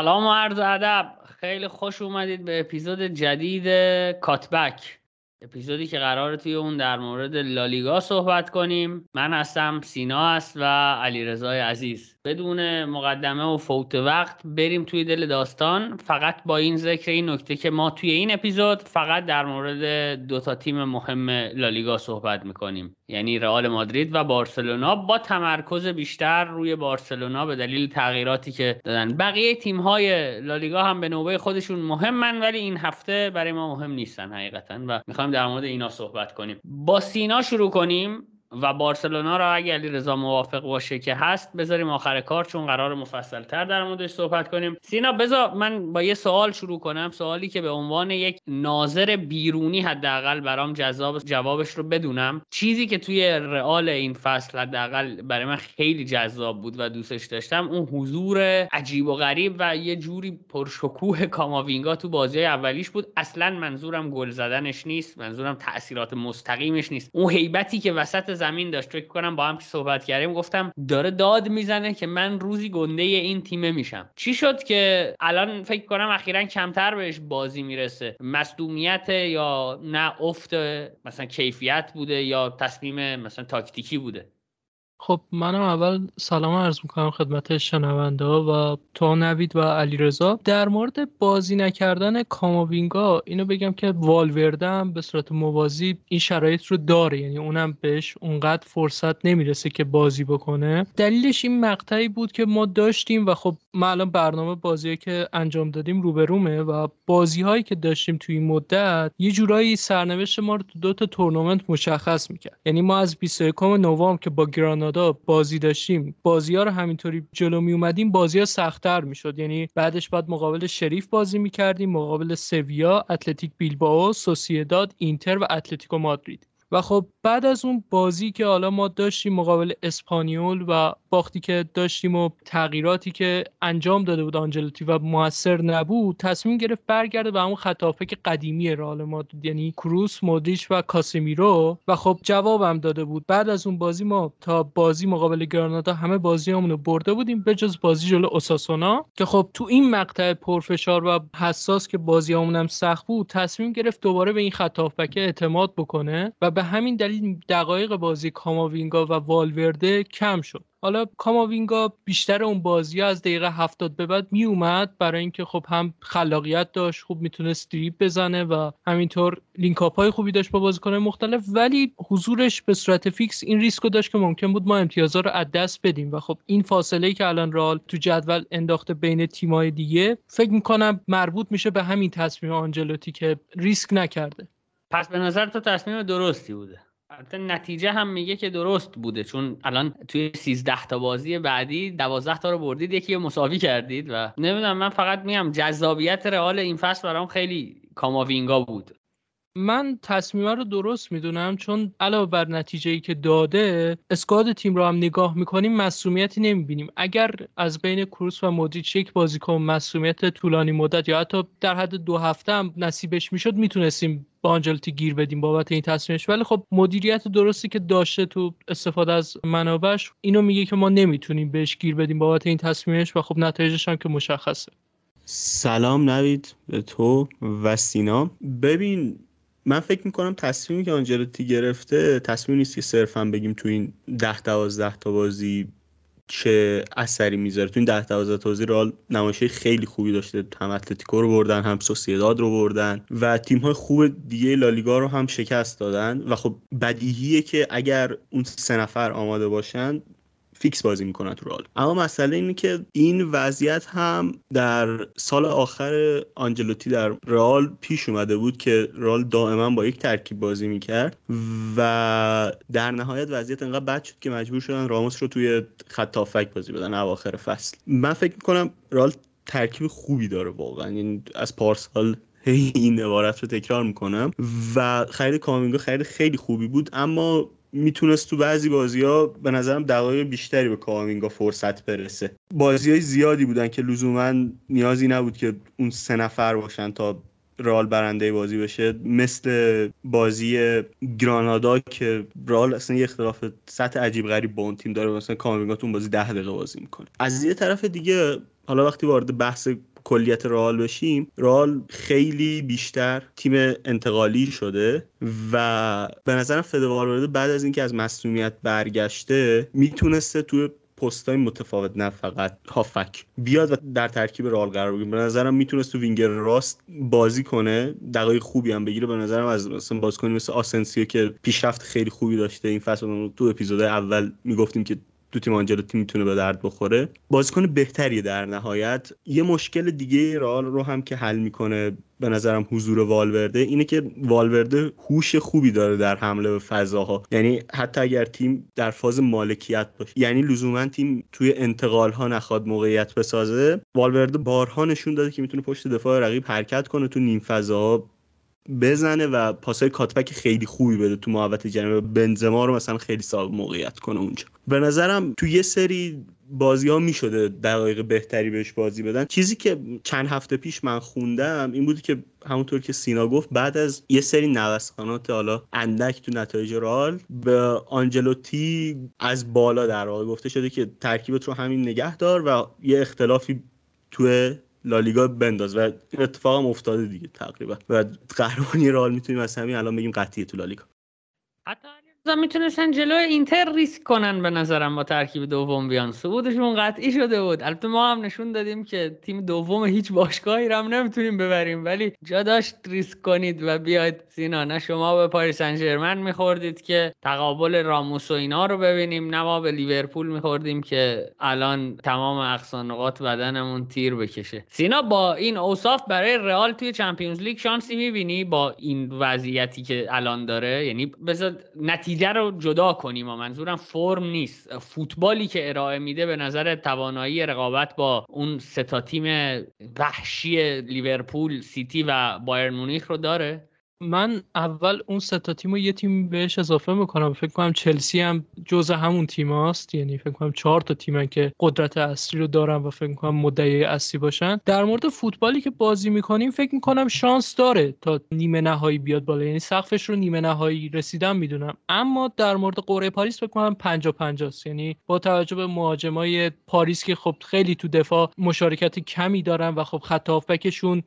سلام و عرض ادب. خیلی خوش اومدید به اپیزود جدید کاتبک. اپیزودی که قراره توی اون در مورد لالیگا صحبت کنیم. من هستم سینا است و علیرضای عزیز. بدون مقدمه و فوت وقت بریم توی دل داستان. فقط با این ذکر این نکته که ما توی این اپیزود فقط در مورد دو تا تیم مهم لالیگا صحبت می‌کنیم. یعنی رئال مادرید و بارسلونا با تمرکز بیشتر روی بارسلونا به دلیل تغییراتی که دادن. بقیه تیم های لالیگا هم به نوبه خودشون مهمن ولی این هفته برای ما مهم نیستن حقیقتا و می‌خوایم در مورد اینا صحبت کنیم. با سینا شروع کنیم. و بارسلونا را اگه علی رضا موافق باشه که هست بذاریم آخر کار چون قرار مفصل تر در موردش صحبت کنیم. سینا بذار من با یه سوال شروع کنم. سوالی که به عنوان یک ناظر بیرونی حداقل برام جذاب جوابش رو بدونم. چیزی که توی رئال این فصل حداقل برای من خیلی جذاب بود و دوستش داشتم اون حضور عجیب و غریب و یه جوری پرشکوه کاماوینگا تو بازی اولیش بود. اصلا منظورم گل زدنش نیست منظورم تاثیرات مستقیمش نیست. اون هیبتی که وسط زمین داشت. فکر کنم با هم که صحبت کردیم گفتم داره داد می‌زنه که من روزی گنده این تیمه میشم. چی شد که الان فکر کنم اخیرا کمتر بهش بازی می‌رسه؟ مصدومیت یا نه افت مثلا کیفیت بوده یا تصمیم مثلا تاکتیکی بوده؟ خب منم اول سلام عرض می‌کنم خدمت شنونده و تو نوید و علیرضا. در مورد بازی نکردن کاماوینگا اینو بگم که والوردم به صورت موازی این شرایط رو داره. یعنی اونم بهش اونقدر فرصت نمی‌رسه که بازی بکنه. دلیلش این مقطعی بود که ما داشتیم و خب الان برنامه بازی که انجام دادیم روبرومه و بازی هایی که داشتیم توی این مدت یه جورایی سرنوشت ما رو تو دو تا تورنمنت مشخص می‌کرد. یعنی ما از 21 نوامبر که با گرانا بازی داشتیم. بازی ها رو همینطوری جلو می اومدیم بازی ها سختتر می‌شد. یعنی بعدش بعد مقابل شریف بازی می‌کردیم مقابل سویا اتلتیک بیلبائو سوسیداد اینتر و اتلتیکو مادرید. و خب بعد از اون بازی که حالا ما داشتیم مقابل اسپانیول و باختی که داشتیم و تغییراتی که انجام داده بود آنجلوتی و موثر نبود تصمیم گرفت برگرده به همون که قدیمی رئال مادرید یعنی کروس مودریچ و کاسمیرو و خب جوابم داده بود. بعد از اون بازی ما تا بازی مقابل گرانادا همه بازیامونو برده بودیم به جز بازی جلو اوساسونا که خب تو این مقطع پرفشار و حساس که بازیامون هم سخت بود تصمیم گرفت دوباره به این خط اعتماد بکنه و به همین دلیل دقایق بازی کاماوینگا و والورده کم شد. حالا کاماوینگا بیشتر اون بازی از دقیقه هفتاد به بعد می اومد برای اینکه خب هم خلاقیت داشت خوب می‌تونست دریبل بزنه و همینطور link up های خوبی داشت با بازیکنان مختلف ولی حضورش به صورت فیکس این ریسک داشت که ممکن بود ما امتیازها رو از دست بدیم و خب این فاصله ای که الان رئال تو جدول انداخته بین تیمای دیگه فکر می‌کنم مربوط میشه به همین تصمیم آنجلوتی که ریسک نکرده. پس به نظر تو تصمیم درستی بوده. البته نتیجه هم میگه که درست بوده چون الان توی 13 تا بازی بعدی 12 تا رو بردید یکی مساوی کردید و نمی‌دونم من فقط میگم جذابیت رئال این فصل برام خیلی کاماوینگا بود. من تصمیم رو درست می‌دونم چون علاوه بر نتیجه ای که داده اسکواد تیم رو هم نگاه می‌کنیم مسئولیتی نمی‌بینیم. اگر از بین کروس و مودریچ یک بازیکن مسئولیت طولانی مدت یا حتی در حد دو هفته هم نصیبش می‌شد می‌تونستیم با آنجلتی گیر بدیم بابت این تصمیمش. ولی خب مدیریت درستی که داشته تو استفاده از منابعش اینو میگه که ما نمی‌تونیم بهش گیر بدیم بابت این تصمیمش و خب نتایجش هم که مشخصه. سلام نوید به تو و سینا. ببین من فکر می‌کنم تصمیمی که آنجلوتی گرفته تصمیم نیست که صرفا بگیم تو این ده دوازده تا بازی چه اثری می‌ذاره. تو این ده دوازده تا بازی رئال نمایشه خیلی خوبی داشته. هم اتلتیکو رو بردن هم سوسیداد رو بردن و تیم های خوب دیگه لالیگا رو هم شکست دادن. و خب بدیهیه که اگر اون سه نفر آماده باشن فیکس بازی می‌کنن تو رئال اما مسئله اینه که این وضعیت هم در سال آخر آنجلوتی در رئال پیش اومده بود که رئال دائما با یک ترکیب بازی می‌کرد و در نهایت وضعیت انقدر بد شد که مجبور شدن راموس رو توی خط بازی بدن اواخر فصل. من فکر می‌کنم رئال ترکیب خوبی داره واقعا. این از پارسال این عبارت رو تکرار می‌کنم. و خرید کاماوینگا خرید خیلی خوبی بود اما می‌تونست تو بعضی بازی ها به نظرم دقایق بیشتری به کاماوینگا فرصت برسه. بازی های زیادی بودن که لزوما نیازی نبود که اون سه نفر باشن تا رال برنده بازی بشه. مثل بازی گرانادا که رال اصلا یه اختلاف سطح عجیب غریب با اون تیم داره. مثلا کامینگا تو بازی ده دقیقه بازی می‌کنه. از یه طرف دیگه حالا وقتی وارد بحث کلیت رئال بشیم رئال خیلی بیشتر تیم انتقالی شده و به نظرم فدوالورده بعد از اینکه از مصومیت برگشته می‌تونسته تو پستای متفاوت نه فقط هافک بیاد و در ترکیب رئال قرار بگیره. به نظرم می‌تونست تو وینگر راست بازی کنه دقایق خوبی هم بگیره. به نظرم از مثلا بازیکنی مثل آسنسیو که پیشرفت خیلی خوبی داشته این فصل تو اپیزود اول می‌گفتیم که تو تیم آنجلوتی می‌تونه به درد بخوره. بازیکن بهتری در نهایت. یه مشکل دیگه رئال رو هم که حل می‌کنه به نظرم حضور والورده اینه که والورده هوش خوبی داره در حمله به فضاها. یعنی حتی اگر تیم در فاز مالکیت باشه یعنی لزوما تیم توی انتقال ها نخواد موقعیت بسازه والورده بارها نشون داده که می‌تونه پشت دفاع رقیب حرکت کنه تو نیم فضاها. بزنه و پاسای کاتبک خیلی خوبی بده تو محوط جریمه. بنزما رو مثلا خیلی صاحب موقعیت کنه اونجا. به نظرم تو یه سری بازی ها می شده دقایق بهتری بهش بازی بدن. چیزی که چند هفته پیش من خوندم این بود که همونطور که سینا گفت بعد از یه سری نوسانات حالا اندک تو نتایج رال به آنجلوتی از بالا در واقع گفته شده که ترکیبت رو همین نگه دار و یه اختلافی تو لالیگا بنداز و این اتفاق هم افتاده دیگه تقریبا. و قهرمانی رئال می‌تونیم از همین الان بگیم قطعیه تو لالیگا حتی می‌تونستن جلو اینتر ریسک کنن به نظرم با ترکیب دوم بیان. صعودشون قطعی شده بود. البته ما هم نشون دادیم که تیم دوم هیچ باشگاهی رو هم نمی‌تونیم ببریم. ولی جا داشت ریسک کنید و بیاید سینا. نه شما به پاریس سن میخوردید که تقابل راموس و اینا رو ببینیم نه ما به لیورپول میخوردیم که الان تمام اقصا نقاط بدنمون تیر بکشه. سینا با این اوصاف برای رئال توی Champions League شانسی می‌بینی با این وضعیتی که الان داره؟ یعنی بذار رو جدا کنیم و منظورم فرم نیست. فوتبالی که ارائه میده به نظر توانایی رقابت با اون سه تا تیم وحشی لیورپول سیتی و بایرن مونیخ رو داره. من اول اون سه تا تیم یه تیم بهش اضافه می‌کنم. فکر کنم چلسی هم جزء همون تیم هاست. یعنی فکر کنم چهار تا تیمن که قدرت اصلی رو دارن و فکر کنم مدعی اصلی باشن. در مورد فوتبالی که بازی می‌کنیم فکر می‌کنم شانس داره تا نیمه نهایی بیاد بالا. یعنی سقفش رو نیمه نهایی رسیدن می‌دونم. اما در مورد قرعه پاریس فکر کنم 50 50 یعنی با توجه به مهاجمای پاریس که خب خیلی تو دفاع مشارکت کمی دارن و خب خط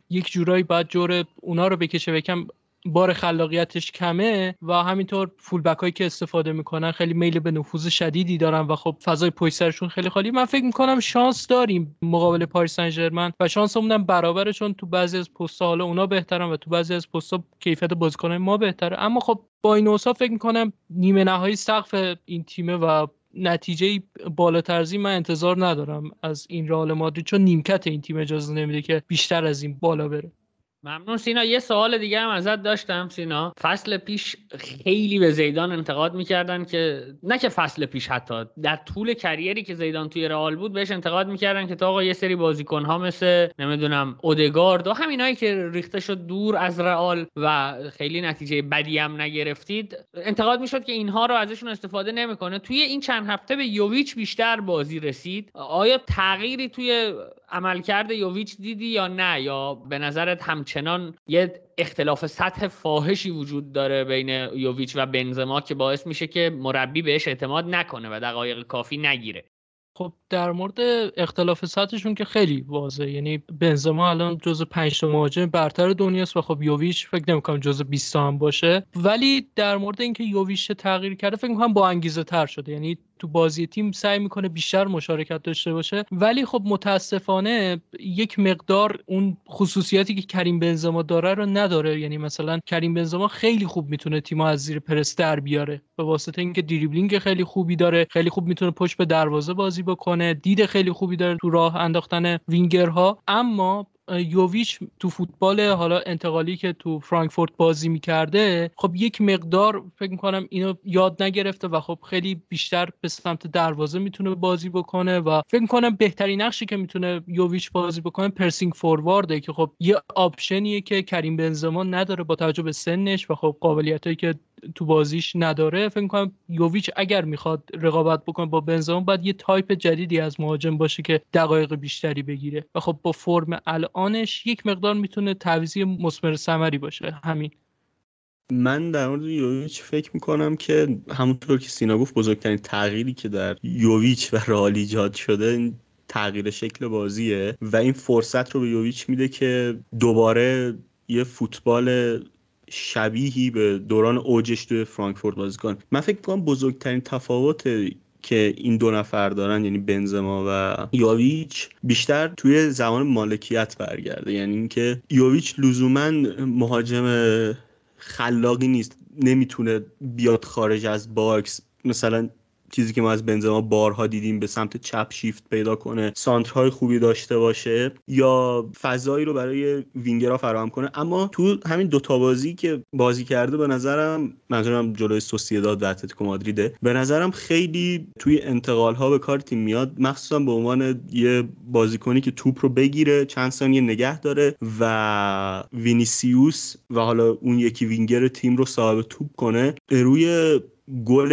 یک جورایی بعد جور اونا رو بکشه. بکم بار خلاقیتش کمه و همینطور فول هایی که استفاده می‌کنن خیلی میل به نفوذ شدیدی دارن و خب فضای پشت خیلی خالی. من فکر می‌کنم شانس داریم مقابل پاریس سن و شانسمون هم برابره چون تو بعضی از پست‌ها حالا اونا بهترن و تو بعضی از پست‌ها کیفیت بازیکنان ما بهتره. اما خب با این اوصاف فکر می‌کنم نیمه نهایی سقف این تیمه و نتیجه بالاتر من انتظار ندارم از این رئال مادرید چون نیمکت این تیم اجازه نمیده که بیشتر از این بالا بره. ممنون سینا. یه سوال دیگه هم ازت داشتم سینا. فصل پیش خیلی به زیدان انتقاد می‌کردن که نه که فصل پیش حتی در طول کریری که زیدان توی رئال بود بهش انتقاد می‌کردن که تا آقا یه سری بازیکن ها مثل نمی‌دونم اودگارد و همینایی که ریخته شد دور از رئال و خیلی نتیجه بدی هم نگرفتید انتقاد می‌شد که اینها رو ازشون استفاده نمی‌کنه. توی این چند هفته به یوویچ بیشتر بازی رسید. آیا تغییری توی عملکرد یوویچ دیدی یا نه؟ یا به نظرت همچنان یه اختلاف سطح فاحشی وجود داره بین یوویچ و بنزما که باعث میشه که مربی بهش اعتماد نکنه و دقایق کافی نگیره. خب در مورد اختلاف سطحشون که خیلی واضحه. یعنی بنزما الان جز 5 تا مهاجم برتر دنیاست و خب یوویچ فکر نمی‌کنم جز 20 هم باشه. ولی در مورد اینکه یوویچ تغییر کرده فکر می‌کنم با انگیزه تر شده. یعنی تو بازی تیم سعی می‌کنه بیشتر مشارکت داشته باشه. ولی خب متاسفانه یک مقدار اون خصوصیاتی که کریم بنزما داره رو نداره. یعنی مثلا کریم بنزما خیلی خوب می‌تونه تیم از زیر پرس در بیاره. به واسطه اینکه دریبلینگ خیلی خوبی داره. خیلی خوب می‌تونه پشت به دروازه بازی بکنه. دید خیلی خوبی داره تو راه انداختن وینگرها. اما یوویچ تو فوتبال حالا انتقالی که تو فرانکفورت بازی می‌کرده خب یک مقدار فکر می‌کنم اینو یاد نگرفته و خب خیلی بیشتر به سمت دروازه می‌تونه بازی بکنه و فکر می‌کنم بهترین نقشی که می‌تونه یوویچ بازی بکنه pressing forward ه که خب یه option یه که کریم بنزما نداره با توجه به سنش و خب قابلیتایی که تو بازیش نداره فکر کنم یوویچ اگر می‌خواد رقابت بکنه با بنزما باید یه تایپ جدیدی از مهاجم باشه که دقایق بیشتری بگیره. و خب با فرم الانش یک مقدار می‌تونه تعویضی مسمر ثمری باشه. همین. من در مورد یوویچ فکر می‌کنم که همونطور که سینا گفت بزرگترین تغییری که در یوویچ و رئال ایجاد شده تغییر شکل بازیه. و این فرصت رو به یوویچ میده که دوباره یه فوتبال شبیهی به دوران اوجش توی فرانکفورت بازی کن من فکر کنم بزرگترین تفاوت که این دو نفر دارن یعنی بنزما و یوویچ بیشتر توی زمان مالکیت برگرده. یعنی اینکه یوویچ لزوما مهاجم خلاقی نیست. نمی‌تونه بیاد خارج از box. مثلا چیزی که ما از بنزما بارها دیدیم به سمت چپ شیفت پیدا کنه سانترهای خوبی داشته باشه یا فضایی رو برای وینگرها فراهم کنه. اما تو همین دوتا بازی که بازی کرده به نظرم منظورم جلوی سوسیداد و اتلتیکو مادریده به نظرم خیلی توی انتقال ها به کار تیم میاد مخصوصا به عنوان یه بازیکنی که توپ رو بگیره چند ثانیه نگه داره و وینیسیوس و حالا اون یکی وینگر تیم رو صاحب توپ کنه. روی گل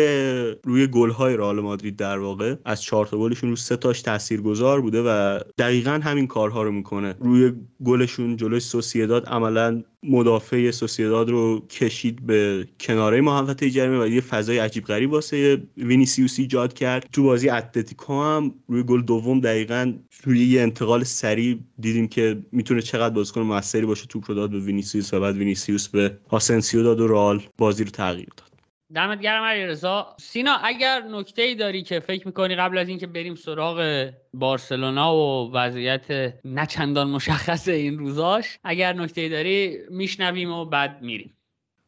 روی گل های رئال مادرید در واقع از چهار تا گلشون رو سه تاش تاثیرگذار بوده و دقیقا همین کارها رو می‌کنه. روی گلشون جلوی سوسیداد عملا مدافع سوسیداد رو کشید به کناره محوطه جریمه و یه فضای عجیب غریب واسه وینیسیوس ایجاد کرد. تو بازی اتلتیکو هم روی گل دوم دقیقا روی یه انتقال سریع دیدیم که می‌تونه چقدر بازیکن موثری باشه توپ رو داد به وینیسیوس و بعد وینیسیوس به آسنسیو داد و رئال بازی رو تغییر داد. دمت گرم رضا سینا اگر نکته ای داری که فکر می‌کنی قبل از اینکه بریم سراغ بارسلونا و وضعیت نچندان مشخص این روزاش اگر نکته ای داری میشنویم و بعد میریم.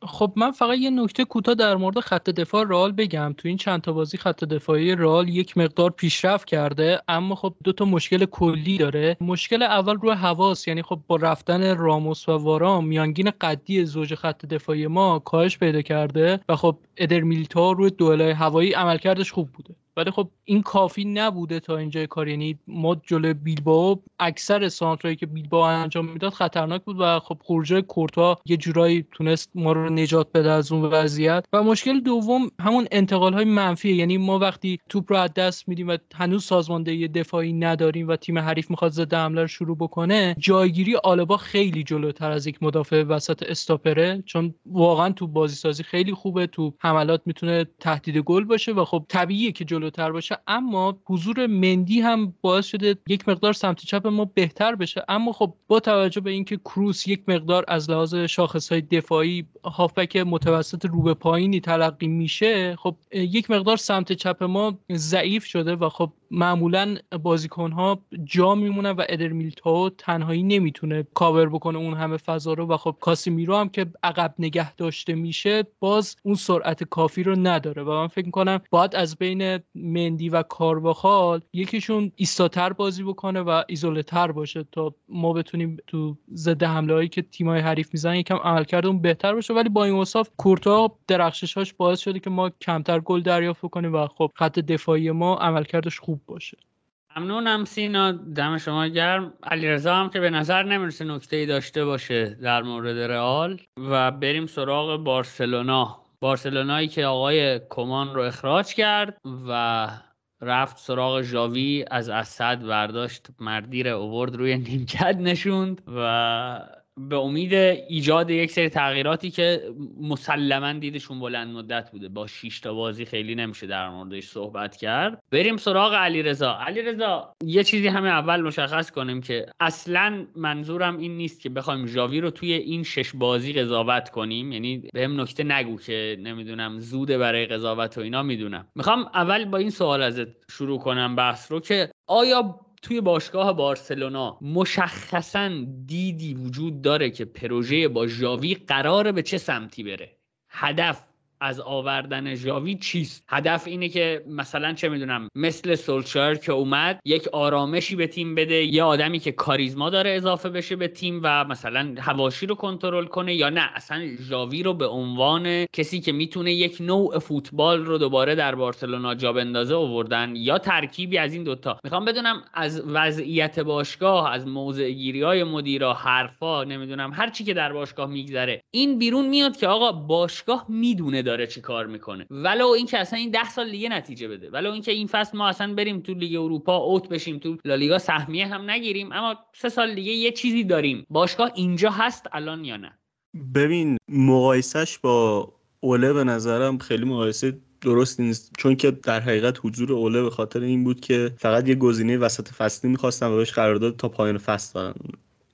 خب من فقط یه نکته کوتاه در مورد خط دفاع رئال بگم. تو این چند تا بازی خط دفاعی رئال یک مقدار پیشرفت کرده اما خب دو تا مشکل کلی داره. مشکل اول روی هواست یعنی خب با رفتن راموس و وارام میانگین قدی زوج خط دفاعی ما کاهش پیدا کرده و خب ادر میلیتائو روی دوئلای هوایی عملکردش خوب بوده. ولی خب این کافی نبوده تا اینجا کار. یعنی ما جلو بیلباو اکثر سانترایی که بیلباو انجام می‌داد خطرناک بود و خب خروجه کورتا یه جورایی تونست ما رو نجات بده از اون وضعیت. و مشکل دوم همون انتقال های منفیه. یعنی ما وقتی توپ رو از دست میدیم و هنوز سازماندهی دفاعی نداریم و تیم حریف می‌خواد ضد حمله رو شروع بکنه جایگیری آلبا خیلی جلوتر از یک مدافع وسط استاپره. چون واقعا تو بازی سازی خیلی خوبه تو حملات می‌تونه تهدید گل باشه و خب طبیعیه که جلوتر باشه اما حضور مندی هم باعث شده یک مقدار سمت چپ ما بهتر بشه. اما خب با توجه به اینکه کروس یک مقدار از لحاظ شاخص های دفاعی هافبک متوسط رو به پایینی تلقی میشه خب یک مقدار سمت چپ ما ضعیف شده و خب معمولا بازیکن ها جا میمونن و ادر میلتاو تنهایی نمی‌تونه کاور بکنه اون همه فضا رو. و خب کاسیمیرو هم که عقب نگه داشته میشه باز اون سرعت کافی رو نداره. و من فکر می‌کنم باید از بین مندی و کارواخال یکیشون ایستاتر بازی بکنه و ایزوله تر باشه تا ما بتونیم تو ضد حمله هایی که تیمای حریف می‌زنن یکم عملکرد اون بهتر باشه. ولی با این وصاف کورتا درخششاش باعث شده که ما کمتر گل دریافت کنیم و خب خط دفاعی ما عملکردش خوب باشه. ممنونم سینا. دم شما گرم. علیرضا هم که به نظر نمی‌رسه نکته ای داشته باشه در مورد رئال. و بریم سراغ بارسلونا. بارسلونایی که آقای کمان رو اخراج کرد و رفت سراغ ژاوی از اسد برداشت مردی رو اوورد روی نیمکت نشوند و به امید ایجاد یک سری تغییراتی که مسلما دیدشون بلند مدت بوده. با 6 تا بازی خیلی نمیشه در موردش صحبت کرد. بریم سراغ علیرضا. علیرضا یه چیزی همه اول مشخص کنیم که اصلا منظورم این نیست که بخوایم ژاوی رو توی این شش بازی قضاوت کنیم. یعنی بهم نکته نگو که نمی‌دونم زوده برای قضاوت و اینا می‌دونم. می‌خوام اول با این سوال ازت شروع کنم بحث رو که آیا توی باشگاه بارسلونا مشخصا دیدی وجود داره که پروژه با ژاوی قراره به چه سمتی بره؟ هدف از آوردن ژاوی چیست؟ هدف اینه که مثلا چه می‌دونم مثل سولشار که اومد یک آرامشی به تیم بده یا آدمی که کاریزما داره اضافه بشه به تیم و مثلا هواشی رو کنترل کنه یا نه. اصلا ژاوی رو به عنوان کسی که می‌تونه یک نوع فوتبال رو دوباره در بارسلونا جا بندازه آوردن یا ترکیبی از این دوتا. می‌خوام بدونم از وضعیت باشگاه از موضع گیری های مدیرا حرفا نمی‌دونم هر چی که در باشگاه میگذره این بیرون میاد که آقا باشگاه می‌دونه داره چی کار می‌کنه. ولو اینکه اصلا این ده سال دیگه نتیجه بده. ولو اینکه این فصل ما اصلا بریم تو لیگ اروپا اوت بشیم تو لالیگا سهمیه هم نگیریم اما سه سال دیگه یه چیزی داریم. باشگاه اینجا هست الان یا نه؟ ببین مقایسش با اوله به نظرم خیلی مقایسه درست نیست. چون که در حقیقت حضور اوله به خاطر این بود که فقط یه گزینه وسط فصلی می‌خواستن و بهش قرارداد تا پایان فصل دارن.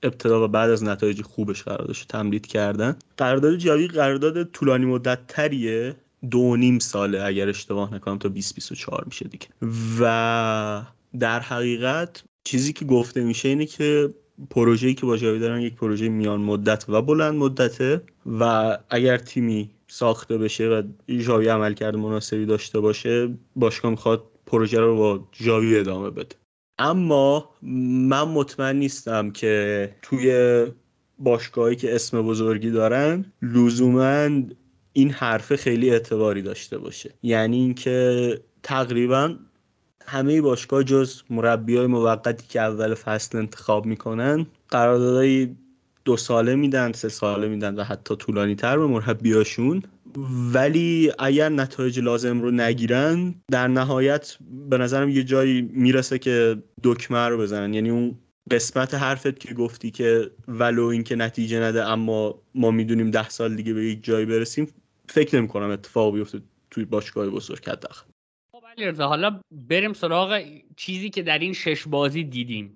ابتدا و بعد از نتایج خوبش قراردادش تمدید کردن. قرارداد جاوی قرارداد طولانی مدت تریه. دو نیم ساله اگر اشتباه نکنم تا 2024 میشه دیگه. و در حقیقت چیزی که گفته میشه اینه که پروژه‌ای که با جاوی دارن یک پروژه میان مدت و بلند مدته و اگر تیمی ساخته بشه و جاوی عمل کرده مناسبی داشته باشه باشگاه می‌خواد پروژه رو با جاوی ادامه بده. اما من مطمئن نیستم که توی باشگاهی که اسم بزرگی دارن لزوما این حرف خیلی اعتباری داشته باشه. یعنی اینکه تقریبا همه باشگاه جز مربی های موقتی که اول فصل انتخاب می‌کنن قراردادهای دو ساله میدن سه ساله میدن و حتی طولانی تر به مربیاشون. ولی اگر نتایج لازم رو نگیرن در نهایت به نظرم یه جایی می‌رسه که دکمه رو بزنن. یعنی اون قسمت حرفت که گفتی که ولو اینکه نتیجه نده اما ما می‌دونیم ده سال دیگه به یک جایی برسیم فکر نمی کنم اتفاق بیفته توی باشگاه بزرگ حداقل. خب حالا بریم سراغ چیزی که در این شش بازی دیدیم.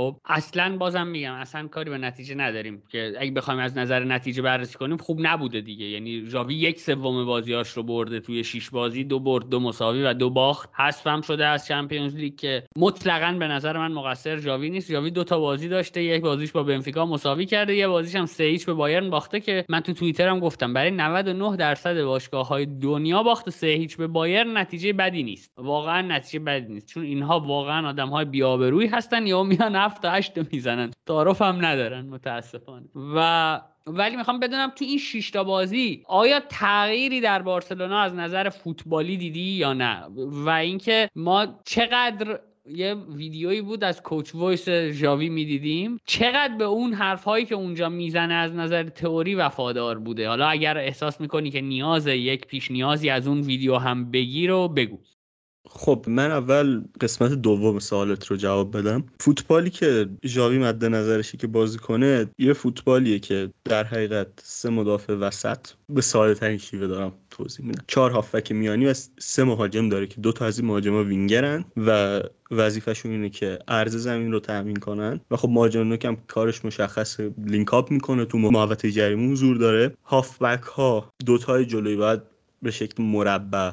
خب اصلا بازم میگم اصلا کاری به نتیجه نداریم که اگه بخوایم از نظر نتیجه بررسی کنیم خوب نبوده دیگه. یعنی ژاوی یک سوم بازیاش رو برده توی شیش بازی دو برد دو مساوی و دو باخت. حذفم شده از چمپیونز لیگ که مطلقا به نظر من مقصر ژاوی نیست. ژاوی دو تا بازی داشته یک بازیش با بنفیکا مساوی کرده یه بازیش هم سه به بایرن باخته که من تو توییترم گفتم. برای 99 درصد باشگاه های دنیا باخت سه هیچ به بایرن. نتیجه بدی نیست. واقعا نتیجه بدی نیست. چون اینها واقعا آدم های بی‌آبرویی هستن یا میان هفت تا هشت می‌زنن. تعارف هم ندارن متاسفانه. و ولی می‌خوام بدونم تو این شیشتا بازی آیا تغییری در بارسلونا از نظر فوتبالی دیدی یا نه؟ و اینکه ما چقدر یه ویدیویی بود از Coaches' Voice ژاوی می‌دیدیم چقدر به اون حرفهایی که اونجا می‌زنه از نظر تئوری وفادار بوده؟ حالا اگر احساس می‌کنی که نیاز یک پیش نیازی از اون ویدیو هم بگیر و بگو. خب من اول قسمت دوم سوالت رو جواب بدم. فوتبالی که ژاوی مد نظرشه که بازی کنه یه فوتبالیه که در حقیقت سه مدافع وسط. به ساده ترین شیوه دارم توضیح میدم. چهار هافک میانی و سه مهاجم داره که دو تا از این مهاجما وینگرن و وظیفهشون اینه که عرض زمین رو تامین کنن. و خب مهاجم نوک هم کارش مشخص لینک اپ می‌کنه. تو محوطه جریمه حضور داره. هافبک ها دو تای جلوی باید به شکل مربع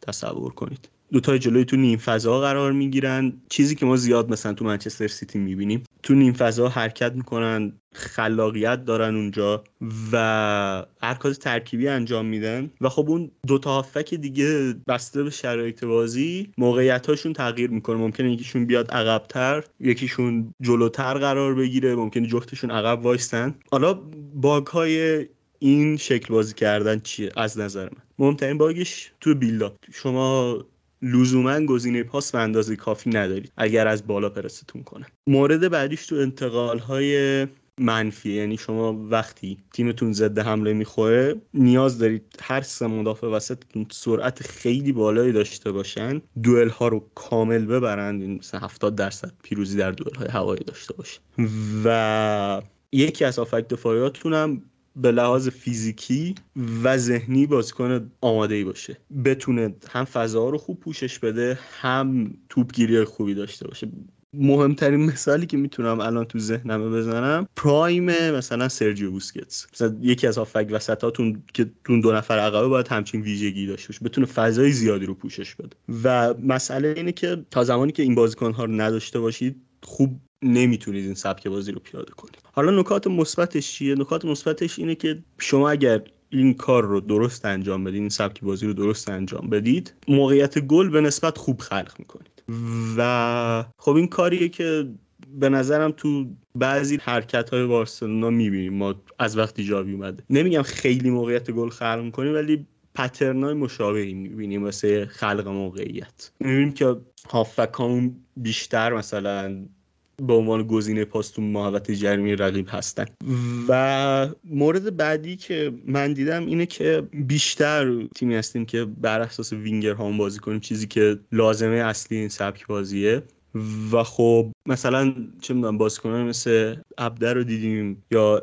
تصور کنید. دوتای جلوی تو نیم فضا قرار می‌گیرن. چیزی که ما زیاد مثلا تو منچستر سیتی می‌بینیم تو نیم فضا حرکت می‌کنن خلاقیت دارن اونجا و حرکات ترکیبی انجام میدن و خب اون دو تا هافک دیگه بسته به شرایط بازی موقعیت هاشون تغییر می‌کنه. ممکنه یکیشون بیاد عقبتر یکیشون جلوتر قرار بگیره ممکنه جفتشون عقب وایستن. حالا باگ های این شکل بازی کردن چیه از نظر من. مهمترین باگش تو بیلدا. شما لزوما گزینه پاس به اندازه کافی ندارید. اگر از بالا پرستون کنه. مورد بعدیش تو انتقال های منفی یعنی شما وقتی تیمتون ضد حمله می‌خوره نیاز دارید هر سه مدافع وسطتون سرعت خیلی بالایی داشته باشن دوئل ها رو کامل ببرند مثلا 70 درصد پیروزی در دوئل های هوایی داشته باشه. و یکی از آفک دفاعیاتون هم به لحاظ فیزیکی و ذهنی بازیکن آماده ای باشه. بتونه هم فضا رو خوب پوشش بده هم توپگیری خوبی داشته باشه. مهمترین مثالی که می‌تونم الان تو ذهنم بزنم پرایم مثلا سرجیو بوسکتس. مثلا یکی از هافک وسطاتون که تون دو نفر عقبه باید همچین ویژگی داشته باشه. بتونه فضای زیادی رو پوشش بده. و مسئله اینه که تا زمانی که این بازیکن ها رو نداشته باشید خوب نمی‌تونید این سبک بازی رو پیاده کنید. حالا نکات مثبتش چیه؟ نکات مثبتش اینه که شما اگر این کار رو درست انجام بدید این سبک بازی رو درست انجام بدید موقعیت گل به نسبت خوب خلق می‌کنید. و خب این کاریه که به نظرم تو بعضی حرکت های بارسلونا می‌بینیم. ما از وقتی جاوی اومده. نمیگم خیلی موقعیت گل خلق می‌کنیم ولی پترن های مشابهی می‌بینیم واسه خلق موقعیت. می‌بینیم که هافکامون بیشتر مثلا به عنوان گزینه پاس تو محوطه جرمی رقیب هستن. و مورد بعدی که من دیدم اینه که بیشتر تیمی هستیم که بر اساس وینگر هام بازی کنیم چیزی که لازمه اصلی این سبک بازیه. و خب مثلا چه می‌دونم بازیکنان مثل عبده رو دیدیم یا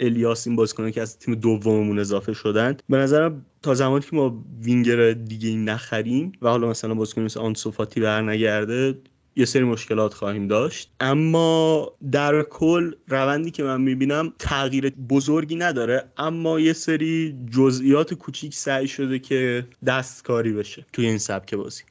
الیاس این بازیکنان که از تیم دوممون اضافه شدن. به نظرم تا زمانی که ما وینگر دیگه نخریم و حالا مثلا بازیکن مثل آنسوفاتی برنگرده یه سری مشکلات خواهیم داشت. اما در کل روندی که من می‌بینم تغییر بزرگی نداره اما یه سری جزئیات کوچیک سعی شده که دستکاری بشه توی این سبک بازی.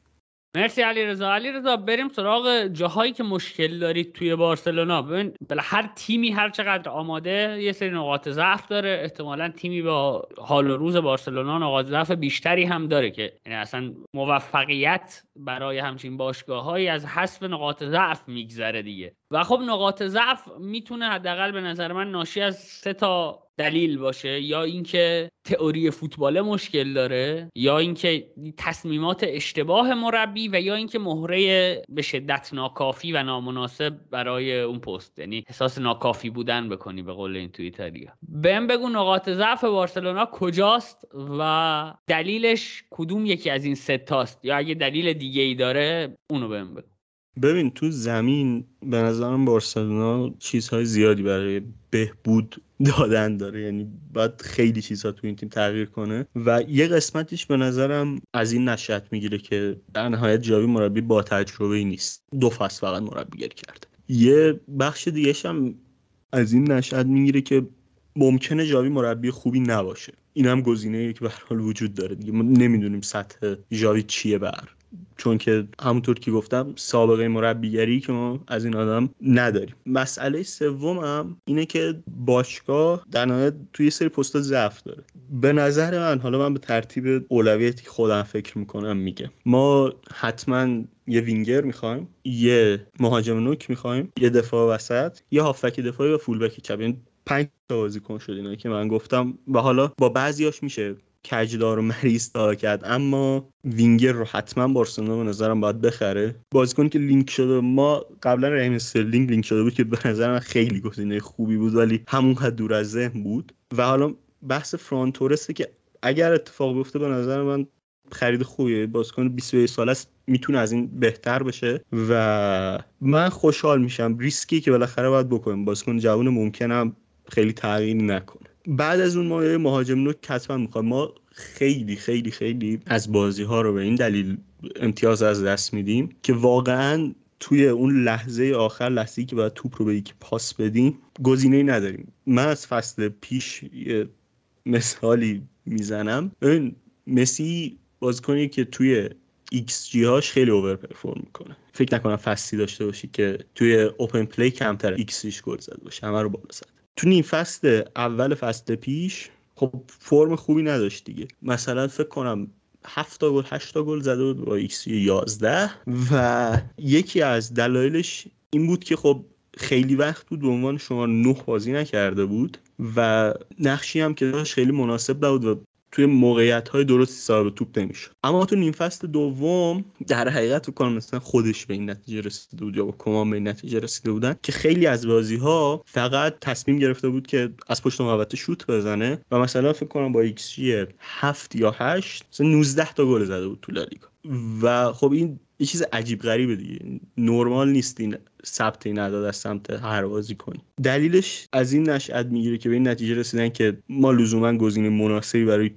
مرسی علی رضا علی رضا بریم سراغ جاهایی که مشکل دارید توی بارسلونا. ببین بله هر تیمی هر چقدر آماده یه سری نقاط ضعف داره. احتمالا تیمی با حال و روز بارسلونا نقاط ضعف بیشتری هم داره که یعنی اصلا موفقیت برای همچین باشگاههایی از حذف نقاط ضعف میگذره دیگه. و خب نقاط ضعف می‌تونه حداقل به نظر من ناشی از سه تا دلیل باشه یا اینکه تئوری فوتبال مشکل داره یا اینکه تصمیمات اشتباه مربی و یا اینکه مهره به شدت ناکافی و نامناسب برای اون پست. یعنی احساس ناکافی بودن بکنی به قول این توییتریا. بهم بگو نقاط ضعف بارسلونا کجاست و دلیلش کدوم یکی از این ستاست یا اگه دلیل دیگه ای داره اونو بهم بگو. ببین تو زمین به نظرم بارسلونا چیزهای زیادی برای بهبود دادن داره. یعنی باید خیلی چیزها تو این تیم تغییر کنه. و یه قسمتش به نظرم از این نشأت می‌گیره که در نهایت جاوی مربی با تجربه ای نیست. دو فصل فقط مربیگری کرده. یه بخش دیگه هم از این نشأت می‌گیره که ممکنه جاوی مربی خوبی نباشه. این هم گزینه که به حال وجود داره دیگه. ما نمی‌دونیم سطح جاوی چیه بر چون که همونطور که گفتم سابقه مربیگری که ما از این آدم نداریم. مسئله سومم اینه که باشگاه در نهایت توی سری پست ضعف داره. به نظر من حالا من به ترتیب اولویتی که خودم فکر می‌کنم میگه ما حتما یه وینگر می‌خوایم یه مهاجم نوک می‌خوایم یه دفاع وسط یه هافبک دفاعی و fullback چپ. یعنی پنج تا بازیکن شد اینا که من گفتم. و حالا با بعضیاش میشه کج‌دار و مریز تا کرد. اما وینگر رو حتما بارسلونا به نظرم باید بخره. بازیکن که لینک شده ما قبلا رحیم استرلینگ لینک شده بود که به نظر من خیلی گزینه خوبی بود ولی همون قد دور از ذهن بود. و حالا بحث فرانتورسته که اگر اتفاق بیفته به نظر من خرید خوبیه. بازیکن 21 ساله است می‌تونه از این بهتر بشه. و من خوشحال میشم. ریسکی که بالاخره باید بکنیم. بازیکن جوان ممکنم خیلی تغییری نکنه. بعد از اون ما یه مهاجم نوک حتما می‌خوایم ما خیلی خیلی خیلی از بازی ها رو به این دلیل امتیاز از دست میدیم که واقعا توی اون لحظه آخر لحظه‌ای که باید توپ رو به یکی پاس بدیم گزینه نداریم. من از فصل پیش یه مثالی می‌زنم. این مسی بازیکنی که توی ایکس جی هاش خیلی overperform می‌کنه. فکر نکنم فصلی داشته باشی که توی open play کمتر ایکس گل زده باشه همه رو بالا زد. تو نیم فصل اول فصل پیش خب فرم خوبی نداشت دیگه. مثلا فکر کنم هفت گل هشت گل زده بود با ایکس 11 و یکی از دلایلش این بود که خب خیلی وقت بود به عنوان شماره نه بازی نکرده بود و نقشی هم که داشت خیلی مناسب نبود و توی موقعیت های درستی صاحب توپ نمیشه اما تو نیم فصل دوم در حقیقت کنم مثلا خودش به این نتیجه رسیده بود یا با کومان به این نتیجه رسیده بودن که خیلی از بازی ها فقط تصمیم گرفته بود که از پشت محوطه شوت بزنه و مثلا فکر کنم با ایکس 7 یا 8 مثلا 19 تا گل زده بود تو لالیگا. و خب این یه چیز عجیب غریبه دیگه. نرمال نیست این ثبت نداد از سمت هر بازی کنی. دلیلش از این نشأت می‌گیره که به این نتیجه رسیدن که ما لزوما گزینه مناسبی برای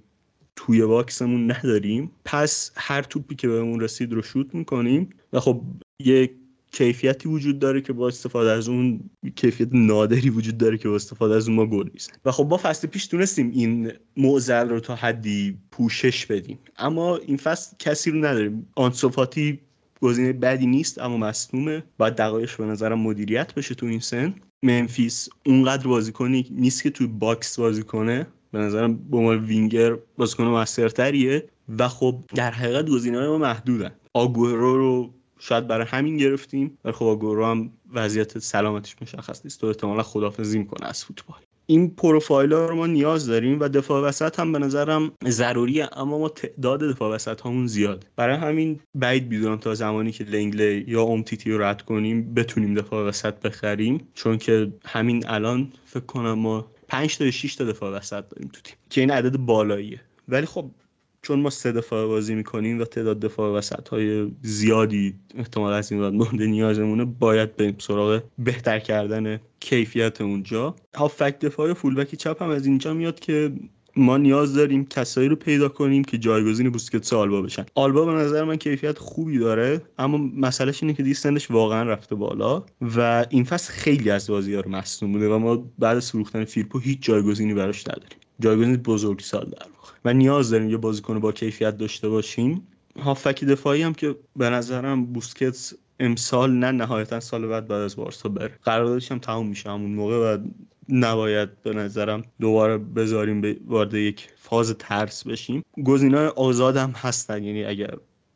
توی باکسمون نداریم. پس هر توپی که بهمون رسید رو شوت می‌کنیم و خب یه کیفیتی وجود داره که با استفاده از اون کیفیت نادری وجود داره که با استفاده از اون ما گل می‌زنیم و خب با فصل پیش تونستیم این معضل رو تا حدی پوشش بدیم. اما این فصل کسی رو نداریم. آنسوفاتی گزینه بدی نیست اما مصدومه باید دقایقش به نظرم مدیریت بشه تو این سن. ممفیس اونقدر بازیکنی نیست که تو box بازی کنه. به نظرم به عنوان وینگر بازیکن موثرتریه و خب در حقیقت گزینه‌های ما محدودن. آگورو رو شاید برای همین گرفتیم. ولی خب آگورو هم وضعیت سلامتیش مشخص نیست. تو احتمالا خدافظی می‌کنه از فوتبال. این پروفایل ها رو ما نیاز داریم و دفاع وسط هم به نظرم ضروریه اما ما تعداد دفاع وسط‌هامون زیاد. برای همین بعید می‌دونم تا زمانی که لنگله یا امتیتی رو رد کنیم بتونیم دفاع وسط بخریم چون که همین الان فکر کنم ما 5 تا 6 تا دفاع وسط داریم تو تیم که این عدد بالاییه. ولی خب چون ما سه دفاع بازی می‌کنیم و تعداد دفاع وسط های زیادی احتمال از این بعد مورد نیازمونه باید بریم سراغ بهتر کردن کیفیت اونجا. هافک دفاع فولبک چپ هم از اینجا میاد که ما نیاز داریم کسایی رو پیدا کنیم که جایگزین بوسکتس آلبا بشن. آلبا به نظر من کیفیت خوبی داره اما مسئلهش اینه که دیگه سنش واقعا رفته بالا و این فصل خیلی از بازی ها رو مصنوم بوده و ما بعد از فروختن فیرپو هیچ جایگزینی براش نداریم. جایگزین بزرگ سال در واقع. و نیاز داریم یه بازیکن با کیفیت داشته باشیم. هافک دفاعی هم که به نظرم بوسکتس امسال نه نهایتا سال بعد بعد از بارسا بره. قراردادش هم تموم میشه همون موقع و نباید به نظرم دوباره بذاریم به وارد یک فاز ترس بشیم. گزینه‌های آزاد هم هستن یعنی اگر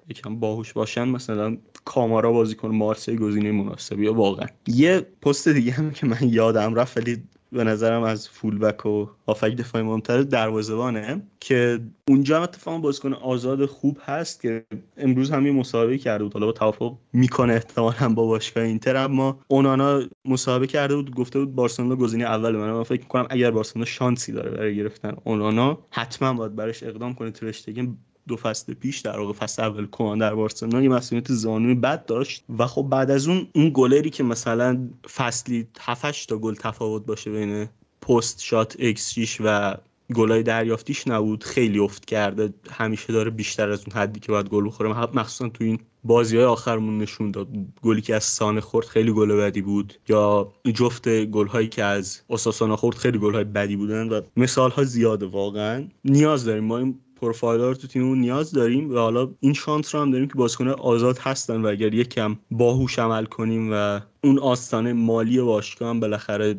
یکم باهوش باشن مثلا کامارا بازیکن مارسی گزینه مناسبی یا واقعا. یه پست دیگه هم که من یادم رفت ولی به نظرم از فولبک و هافک دفاعی مهمتر دروازه‌بانه که اونجا هم اتفاقا بازیکن آزاد خوب هست که امروز هم یه مسابقه کرده بود. حالا با توافق می‌کنه احتمالا با باشگاه اینتر اما اونانا مسابقه کرده بود گفته بود بارسلونا گزینه اول من, من فکر می‌کنم اگر بارسلونا شانسی داره برای گرفتن اونانا حتما باید براش اقدام کنه ترشتگین دو فصل پیش در واقع فصل اول کمان در بارسلونا یه مسئولیت زانوی بد داشت. و خب بعد از اون اون گلری که مثلا فصلی 7 تا گل تفاوت باشه بین post-shot xG و گلای دریافتیش نبود خیلی افت کرده. همیشه داره بیشتر از اون حدی که باید گل بخوره. مخصوصا تو این بازی های آخرمون نشون داد. گلی که از سانه خورد خیلی گل بدی بود. یا جفت گل هایی که از اوساسونا خورد خیلی گل های بدی بودن. و مثال ها زیاده واقعا. نیاز داریم. ما این پروفایل رو تو تیممون نیاز داریم و حالا این شانس رو هم داریم که بازیکن آزاد هستن و اگر یکم باهوش عمل کنیم و اون آستانه مالی باشگاه هم بالاخره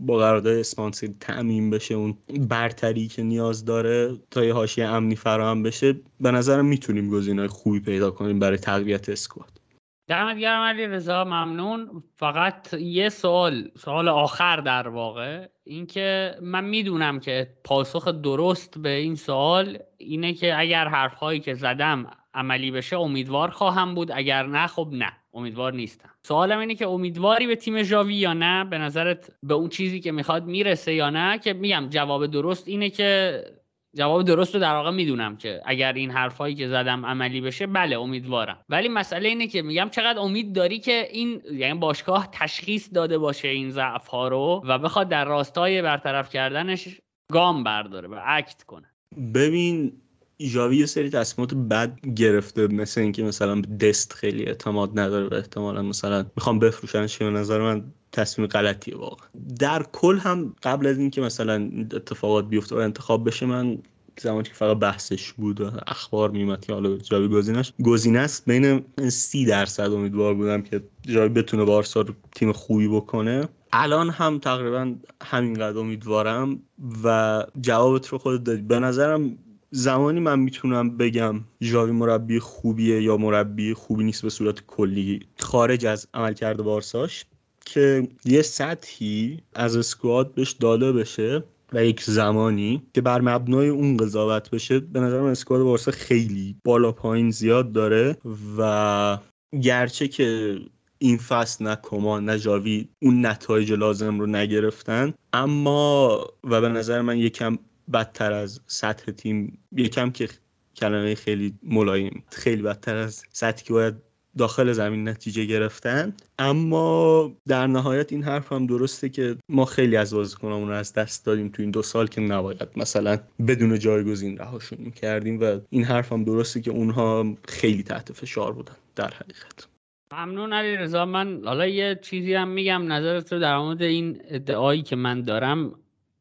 با قرارداد اسپانسر تعمین بشه اون برتری که نیاز داره تا یه حاشیه امنی فراهم بشه به نظرم می‌تونیم گزینه‌های خوبی پیدا کنیم برای تقویت اسکواد. دمت گرم علی رضا ممنون. فقط یه سوال سوال آخر در واقع. اینکه من می‌دونم که پاسخ درست به این سوال اینه که اگر حرفهایی که زدم عملی بشه امیدوار خواهم بود. اگر نه خب نه امیدوار نیستم. سوالم اینه که امیدواری به تیم ژاوی یا نه؟ به نظرت به اون چیزی که می‌خواد می‌رسه یا نه؟ که میگم جواب درست اینه که جواب درست رو در واقع می‌دونم که اگر این حرفایی که زدم عملی بشه بله امیدوارم. ولی مسئله اینه که میگم چقدر امید داری که این یعنی باشگاه تشخیص داده باشه این ضعف ها رو و بخواد در راستای برطرف کردنش گام برداره و اکت کنه. ببین ایجاوی یه سری تصمیمات بد گرفته مثل اینکه مثلا دست خیلی اعتماد نداره و احتمالا مثلا می‌خوام بفروشنش به نظر من تصمیم غلطیه واقعا. در کل هم قبل از اینکه مثلا اتفاقات بیفته و انتخاب بشه من زمانی که فقط بحثش بود و اخبار میمد که حالا جاوی گزینش گزینه است بین سی درصد امیدوار بودم که جاوی بتونه بارسا رو تیم خوبی بکنه. الان هم تقریبا همینقدر امیدوارم و جوابت رو خودت دادی. به نظرم زمانی من می‌تونم بگم ژاوی مربی خوبیه یا مربی خوبی نیست به صورت کلی خارج از عملکرد بارساش که یه سطحی از اسکواد بهش داده بشه و یک زمانی که بر مبنای اون قضاوت بشه به نظر من اسکواد بارسا خیلی بالا پایین زیاد داره و گرچه که این فصل نه کمان نه جاوی اون نتایج لازم رو نگرفتن اما و به نظر من یکم بدتر از سطح تیم. یکم که کلمه خیلی ملایم. خیلی بدتر از سطحی که باید داخل زمین نتیجه گرفتن. اما در نهایت این حرف هم درسته که ما خیلی از بازیکنامون رو از دست دادیم تو این دو سال که نباید مثلا بدون جایگزین رهاشون کردیم و این حرف هم درسته که اونها خیلی تحت فشار بودن در حقیقت. ممنون علی رضا. من حالا یه چیزی هم میگم. نظرت رو در مورد این ادعایی که من دارم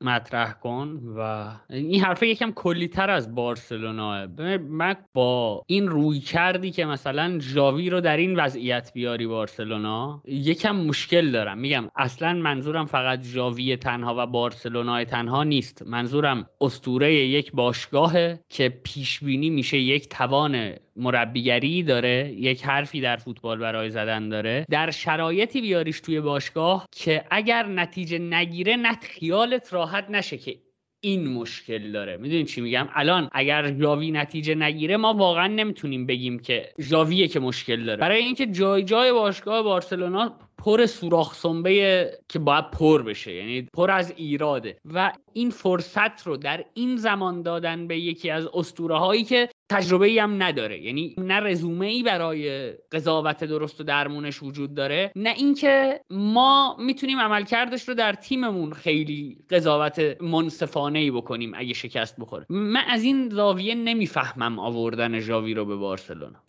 مطرح کن و این حرفه یکم کلیتر از بارسلونا. من با این روی کردی که مثلا ژاوی رو در این وضعیت بیاری بارسلونا یکم مشکل دارم. میگم اصلا منظورم فقط ژاوی تنها و بارسلونا تنها نیست. منظورم استوره یک باشگاهه که پیش بینی میشه یک توان مربیگری داره یک حرفی در فوتبال برای زدن داره. در شرایطی بیاریش توی باشگاه که اگر نتیجه نگیره نت خیالت راحت نشه که این مشکل داره. می‌دونین چی میگم؟ الان اگر جاوی نتیجه نگیره ما واقعا نمی‌تونیم بگیم که جاویه که مشکل داره. برای اینکه جای جای باشگاه بارسلونا پر سوراخ سنبه که باید پر بشه یعنی پر از ایراده. و این فرصت رو در این زمان دادن به یکی از اسطوره هایی که تجربه ای هم نداره. یعنی نه رزومه ای برای قضاوت درست و درمونش وجود داره نه اینکه ما می‌تونیم عملکردش رو در تیممون خیلی قضاوت منصفانه ای بکنیم اگه شکست بخوره. من از این زاویه نمی‌فهمم آوردن ژاوی رو به بارسلونا.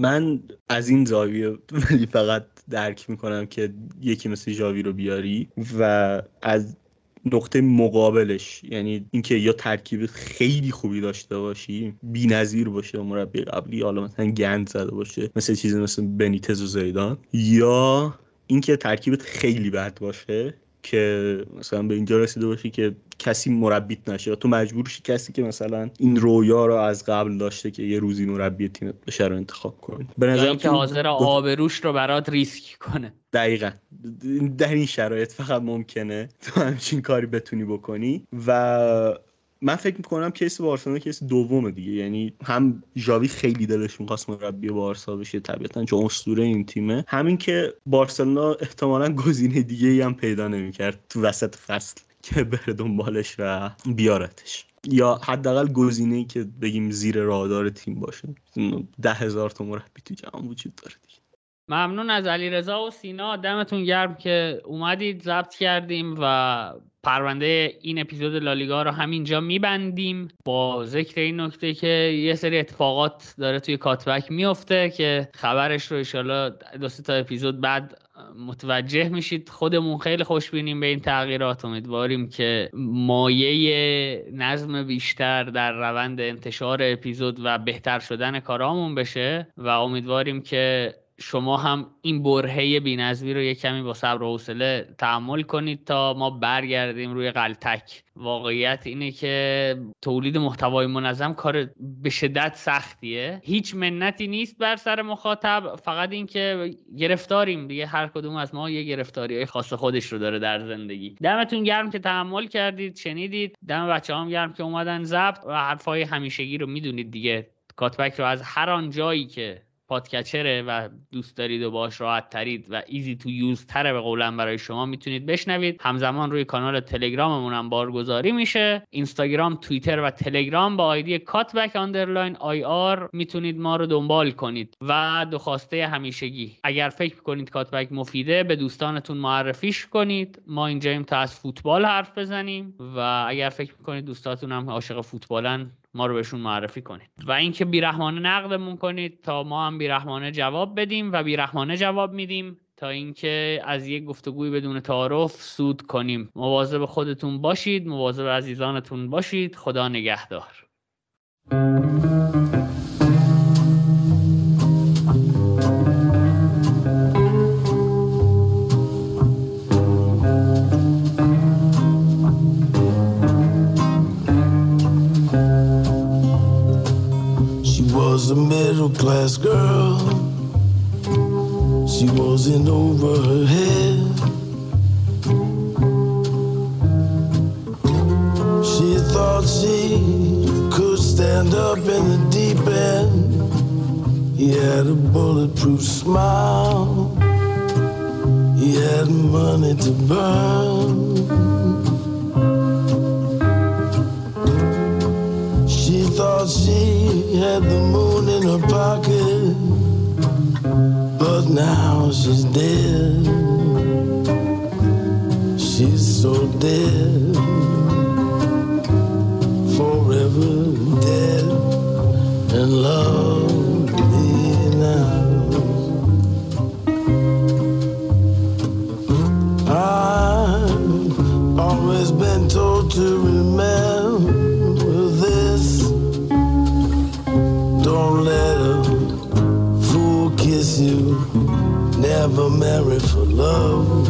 من از این زاویه فقط درک می‌کنم که یکی مثل ژاوی رو بیاری و از نقطه مقابلش. یعنی اینکه یا ترکیب خیلی خوبی داشته باشی نظیر باشه مربی قبلی حالا مثلا گند زده باشه مثل چیزی مثل بنیتز و زیدان یا اینکه ترکیبت خیلی بد باشه که مثلا به اینجا رسیده باشی که کسی مربیت نشه تو مجبور شی کسی که مثلا این رویا رو از قبل داشته که یه روزی مربی تیمت بشه رو انتخاب کنی. به نظرم که حاضر آبروش رو برات ریسک کنه. دقیقا. در این شرایط فقط ممکنه تو همچین کاری بتونی بکنی و من فکر می‌کنم کیس بارسلونا کیس دومه دیگه. یعنی هم ژاوی خیلی دلش می‌خواست مربی بارسا بشه طبیعتا چون اسطوره این تیمه. همین که بارسلونا احتمالا گزینه دیگه ای هم پیدا نمی‌کرد تو وسط فصل که بره دنبالش و بیارتش. یا حداقل گزینه ای که بگیم زیر رادار تیم باشه. ده هزار تا مربی تو جهان وجود داره دیگه. ممنون از علی رضا و سینا. دمتون گرم که اومدید ضبط کردیم و پرونده این اپیزود لالیگا رو همینجا میبندیم. با ذکر این نکته که یه سری اتفاقات داره توی کاتبک میفته که خبرش رو ایشالا دو تا اپیزود بعد متوجه میشید. خودمون خیلی خوشبینیم به این تغییرات. امیدواریم که مایه نظم بیشتر در روند انتشار اپیزود و بهتر شدن کارامون بشه و امیدواریم که شما هم این برهه بینظمی رو یک کمی با صبر و حوصله تحمل کنید تا ما برگردیم روی قلتک. واقعیت اینه که تولید محتوای منظم کار به شدت سختیه. هیچ منتی نیست بر سر مخاطب فقط اینکه گرفتاریم دیگه. هر کدوم از ما یه گرفتاری های خاص خودش رو داره در زندگی. دمتون گرم که تحمل کردید شنیدید. دم بچه هم گرم که اومدن ضبط و حرفای همیشگی رو می‌دونید دیگه. کاتبک رو از هر آن جایی که podcatcher ه و دوست دارید و باش راحت ترید و easy to use تره به قولم برای شما می‌تونید بشنوید. همزمان روی کانال تلگراممون هم بارگذاری میشه. اینستاگرام توییتر و تلگرام با آیدی کاتبک underline IR می‌تونید ما رو دنبال کنید. و دو خواسته همیشگی. اگر فکر کنید کاتبک مفیده به دوستانتون معرفیش کنید. ما اینجاییم تا از فوتبال حرف بزنیم. و اگر فکر کنید دوستاتون هم عاشق فوتبالن ما رو بهشون معرفی کنید. و اینکه بیرحمانه نقدمون کنید تا ما هم بیرحمانه جواب بدیم و بیرحمانه جواب میدیم تا اینکه از یک گفتگوی بدون تعارف سود کنیم. مواظب خودتون باشید مواظب عزیزانتون باشید. خدا نگهدار. Middle class girl. She wasn't over her head. She thought she could stand up in the deep end. He had a bulletproof smile. He had money to burn. Thought she had the moon in her pocket, but now she's dead. She's so dead, forever dead, and love Never married for love.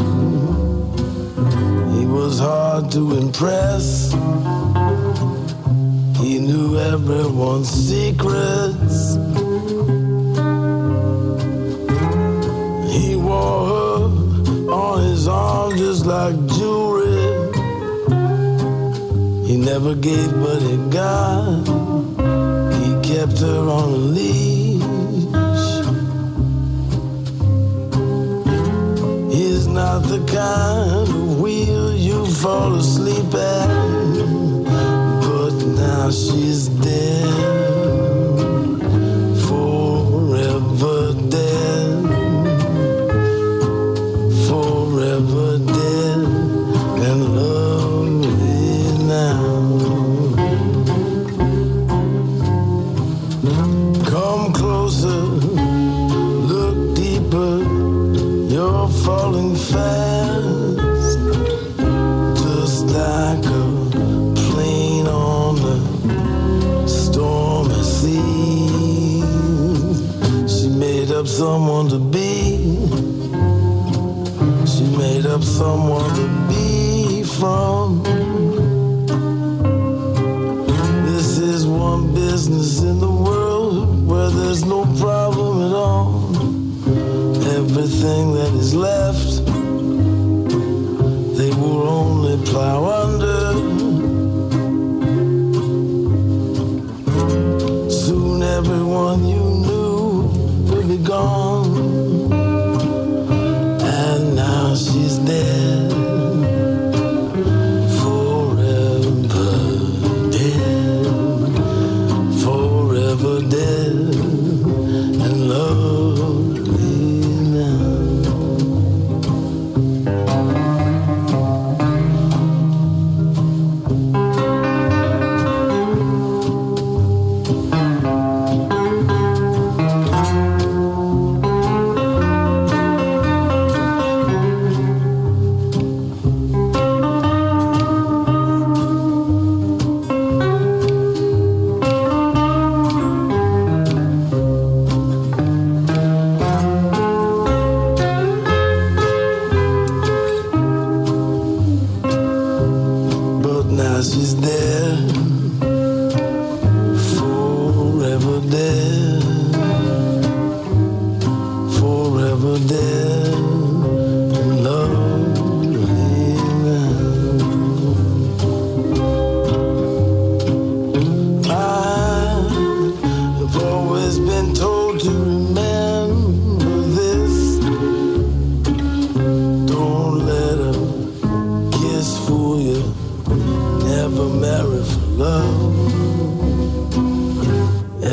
He was hard to impress. He knew everyone's secrets. He wore her on his arm just like jewelry. He never gave, but he got. He kept her on a leash. Not the kind of wheel you fall asleep at. But now she's. never dead and love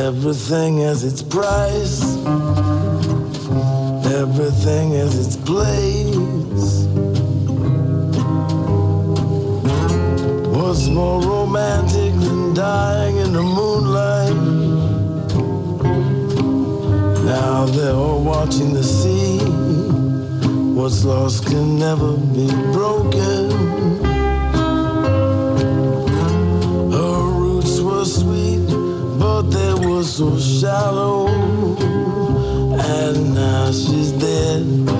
Everything has its price, everything has its place. What's more romantic than dying in the moonlight? Now they're all watching the sea. What's lost can never be broken. they were so shallow, and now she's dead.